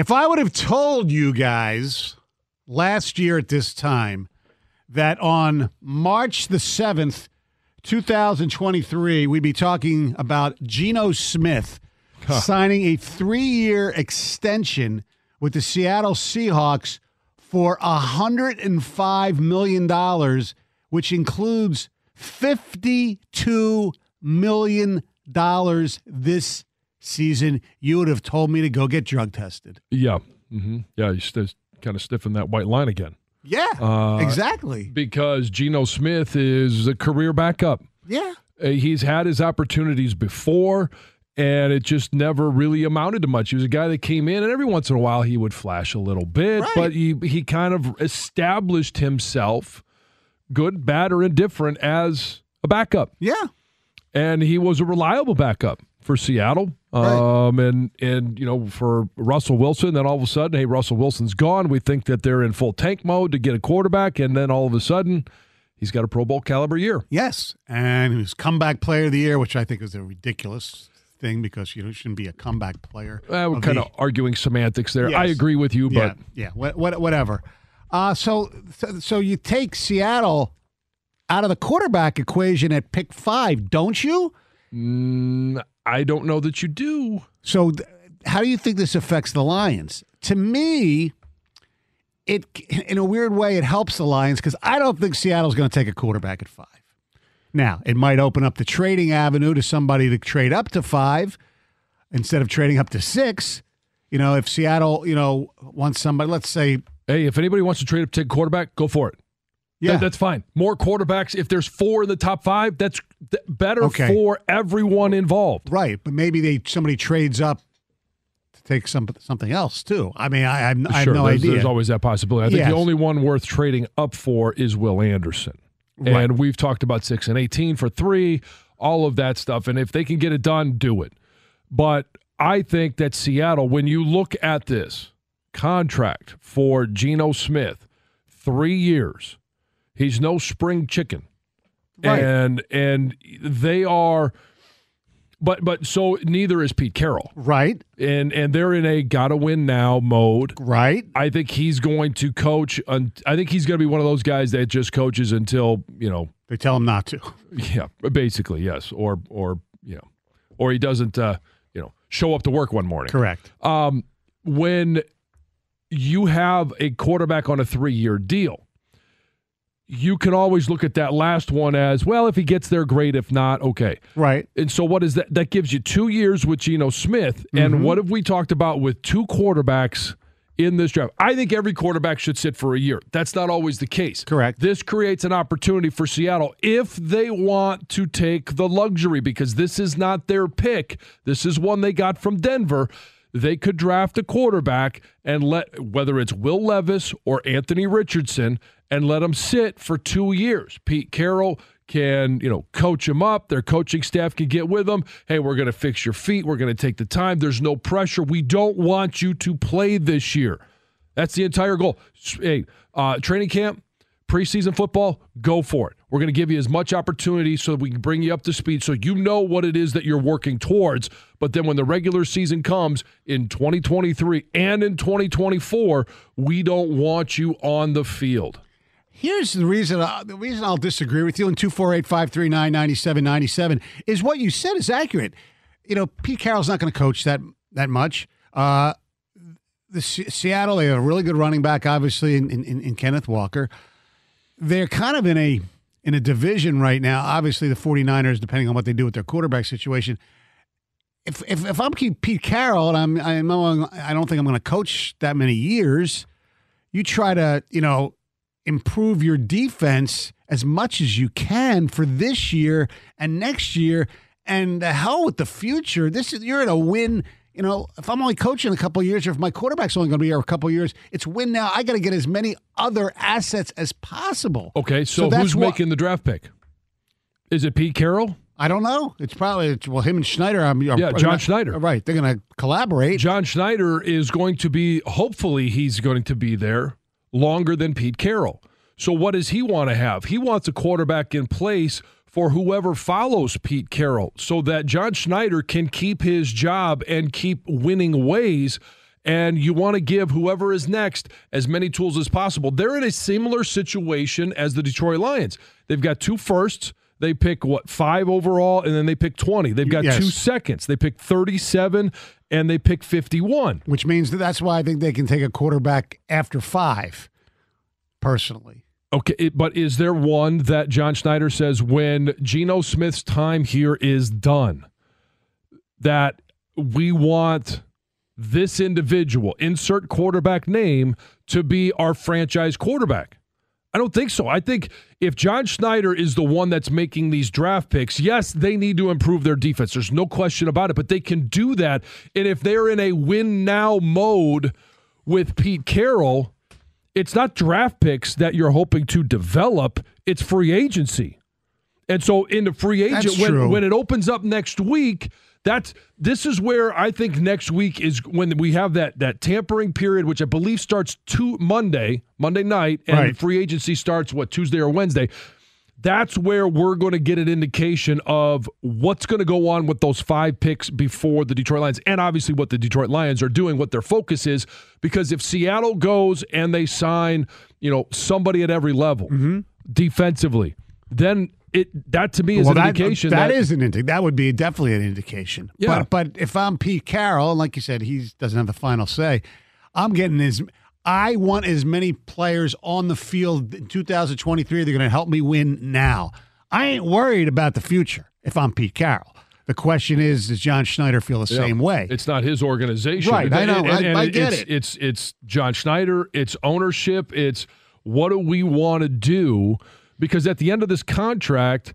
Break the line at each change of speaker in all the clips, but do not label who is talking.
If I would have told you guys last year at this time that on March the 7th, 2023, we'd be talking about Geno Smith signing a three year extension with the Seattle Seahawks for $105 million, which includes $52 million this season, you would have told me to go get drug tested.
Yeah. Mm-hmm. Yeah, you st- kind of stiffen that white line again.
Yeah,
Uh,
exactly.
Because Geno Smith is a career backup.
Yeah.
Uh, He's had his opportunities before, and it just never really amounted to much. He was a guy that came in, and every once in a while he would flash a little bit,
Right.
but he, he kind of established himself, good, bad, or indifferent, as a backup.
Yeah.
And he was a reliable backup for Seattle. Um, and and you know for Russell Wilson, then all of a sudden, hey, Russell Wilson's gone. We think that they're in full tank mode to get a quarterback, and then all of a sudden, he's got a Pro Bowl caliber year.
Yes. And he was comeback player of the year, which I think is a ridiculous thing because you know, shouldn't be a comeback player.
Uh, we're
of
kind
the-
of arguing semantics there. I agree with you, but
yeah, what, what, whatever. Uh, so, so you take Seattle out of the quarterback equation at pick five, don't you?
Mm, I don't know that you do.
So, th- how do you think this affects the Lions? To me, it in a weird way it helps the Lions because I don't think Seattle's going to take a quarterback at five. Now, it might open up the trading avenue to somebody to trade up to five instead of trading up to six. You know, if Seattle, you know, wants somebody, let's say,
Hey, if anybody wants to trade up to take a quarterback, go for it.
Yeah,
That- that's fine. More quarterbacks. If there's four in the top five, that's th- better
Okay.
for everyone involved.
right. But maybe they somebody trades up to take some something else too. I mean, I, I, have- I have no
there's,
idea.
there's always that possibility. I think
Yes.
the only one worth trading up for is Will Anderson.
Right.
And we've talked about six and 18 for three, all of that stuff. And if they can get it done, do it. But I think that Seattle, when you look at this contract for Geno Smith, three years, he's no spring chicken.
Right.
And and they are but but so neither is Pete Carroll.
right,
And and they're in a gotta win now mode.
right.
I think he's going to coach. Un- I think he's going to be one of those guys that just coaches until you know,
They tell him not to.
yeah, basically yes, or or you know, or he doesn't, uh, you know, show up to work one morning.
Correct.
Um, when you have a quarterback on a three-year deal, you can always look at that last one as well. If he gets there, great. If not, okay.
Right.
And so, what is that? That gives you two years with Geno Smith. And mm-hmm. what have we talked about with two quarterbacks in this draft? I think every quarterback should sit for a year. That's not always the case.
Correct.
This creates an opportunity for Seattle if they want to take the luxury because this is not their pick. This is one they got from Denver. They could draft a quarterback and let whether it's Will Levis or Anthony Richardson and let them sit for two years. Pete Carroll can, you know, coach them up. Their coaching staff can get with them. Hey, we're going to fix your feet. We're going to take the time. There's no pressure. We don't want you to play this year. That's the entire goal. Hey, uh, training camp, preseason football, go for it. We're going to give you as much opportunity so we can bring you up to speed so you know what it is that you're working towards. But then when the regular season comes in 2023 and in 2024, we don't want you on the field.
Here's the reason. Uh, the reason I'll disagree with you. In two four eight five three nine ninety seven ninety seven is what you said is accurate. You know, Pete Carroll's not going to coach that that much. Uh, the Se- Seattle, they have a really good running back, obviously, in, in, in Kenneth Walker. They're kind of in a in a division right now. Obviously, the 49ers, depending on what they do with their quarterback situation. If if, if I'm Pete Carroll and I'm I know I don't think I'm going to coach that many years, you try to you know improve your defense as much as you can for this year and next year, and the hell with the future. This is you're in a win. you know, if I'm only coaching a couple years, or if my quarterback's only going to be here a couple years, it's win now. I got to get as many other assets as possible.
Okay, so, so who's making the draft pick? Is it Pete Carroll?
I don't know. It's probably it's, well him and Schneider. I'm,
yeah, John not, Schneider.
Right, they're going to collaborate.
John Schneider is going to be. Hopefully, he's going to be there longer than Pete Carroll. So, what does he want to have? He wants a quarterback in place for whoever follows Pete Carroll, so that John Schneider can keep his job and keep winning ways. And you want to give whoever is next as many tools as possible. They're in a similar situation as the Detroit Lions. They've got two firsts they pick what five overall, and then they pick twenty. They've got yes. two seconds. They pick thirty-seven, and they pick fifty-one.
Which means that that's why I think they can take a quarterback after five. Personally,
okay, but is there one that John Schneider says when Geno Smith's time here is done, that we want this individual, insert quarterback name, to be our franchise quarterback? I don't think so. I think if John Schneider is the one that's making these draft picks, yes, they need to improve their defense. There's no question about it, but they can do that. And if they're in a win now mode with Pete Carroll, it's not draft picks that you're hoping to develop, it's free agency. And so in the free agent, when, when it opens up next week, that's this is where I think next week is when we have that that tampering period, which I believe starts to Monday, Monday night, and right. free agency starts what Tuesday or Wednesday. That's where we're going to get an indication of what's going to go on with those five picks before the Detroit Lions, and obviously what the Detroit Lions are doing, what their focus is. Because if Seattle goes and they sign, you know, somebody at every level mm-hmm. defensively, then it that to me is well, an that, indication.
that, that is an indication. That would be definitely an indication. Yeah. But, but if I'm Pete Carroll, and like you said, he doesn't have the final say. I'm getting as I want as many players on the field in 2023. They're going to help me win now. I ain't worried about the future if I'm Pete Carroll. The question is, does John Schneider feel the yeah. same way?
It's not his organization,
right? I know. And, and, I, I, get
it's,
it.
It's it's John Schneider. It's ownership. It's what do we want to do? Because at the end of this contract,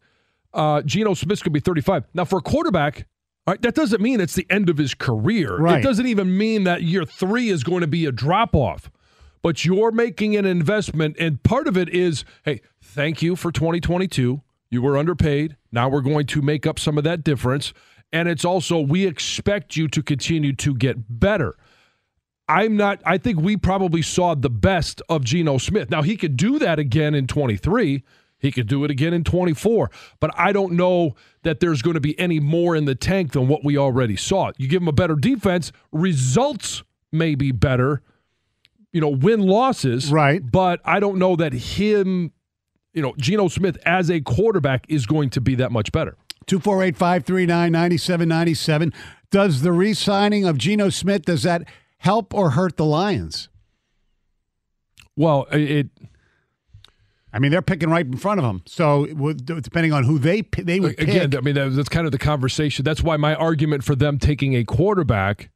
uh, Geno Smith's going to be 35. Now, for a quarterback, right, that doesn't mean it's the end of his career. Right. It doesn't even mean that year three is going to be a drop off. But you're making an investment, and part of it is, hey, thank you for 2022. You were underpaid. Now we're going to make up some of that difference. And it's also, we expect you to continue to get better. I'm not, I think we probably saw the best of Geno Smith. Now, he could do that again in 23. He could do it again in 24. But I don't know that there's going to be any more in the tank than what we already saw. You give him a better defense, results may be better, you know, win losses.
Right.
But I don't know that him, you know, Geno Smith as a quarterback is going to be that much better.
248 539 9797. Does the re signing of Geno Smith, does that help or hurt the Lions?
Well, it.
I mean, they're picking right in front of them. So depending on who they they would pick. again.
I mean, that's kind of the conversation. That's why my argument for them taking a quarterback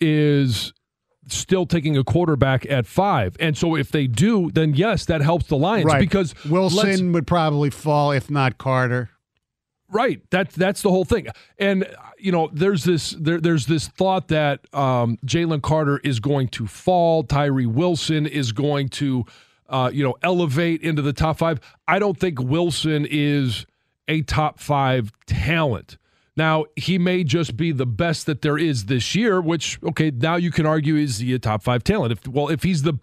is still taking a quarterback at five. And so if they do, then yes, that helps the Lions
right.
because
Wilson would probably fall if not Carter.
Right. That's that's the whole thing. And you know, there's this there, there's this thought that um, Jalen Carter is going to fall, Tyree Wilson is going to, uh, you know, elevate into the top five. I don't think Wilson is a top five talent. Now he may just be the best that there is this year, which okay, now you can argue is he a top five talent? If well, if he's the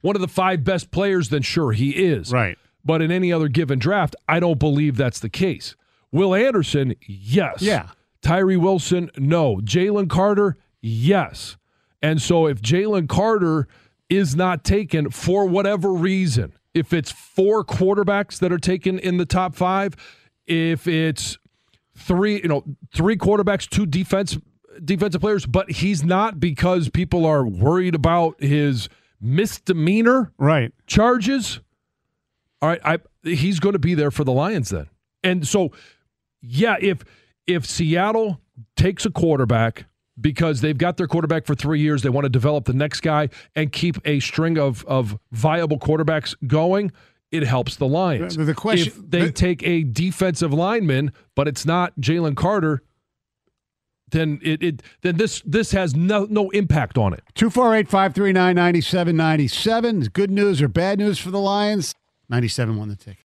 one of the five best players, then sure he is.
Right.
But in any other given draft, I don't believe that's the case. Will Anderson, yes.
Yeah.
Tyree Wilson, no. Jalen Carter, yes. And so if Jalen Carter is not taken for whatever reason, if it's four quarterbacks that are taken in the top five, if it's three, you know, three quarterbacks, two defense defensive players, but he's not because people are worried about his misdemeanor
right
charges. All right, I he's going to be there for the Lions then. And so yeah, if if Seattle takes a quarterback because they've got their quarterback for three years, they want to develop the next guy and keep a string of of viable quarterbacks going. It helps the Lions.
The question,
if they the, take a defensive lineman, but it's not Jalen Carter, then it, it then this this has no no impact on it.
248 539 9797. Good news or bad news for the Lions? 97 won the ticket.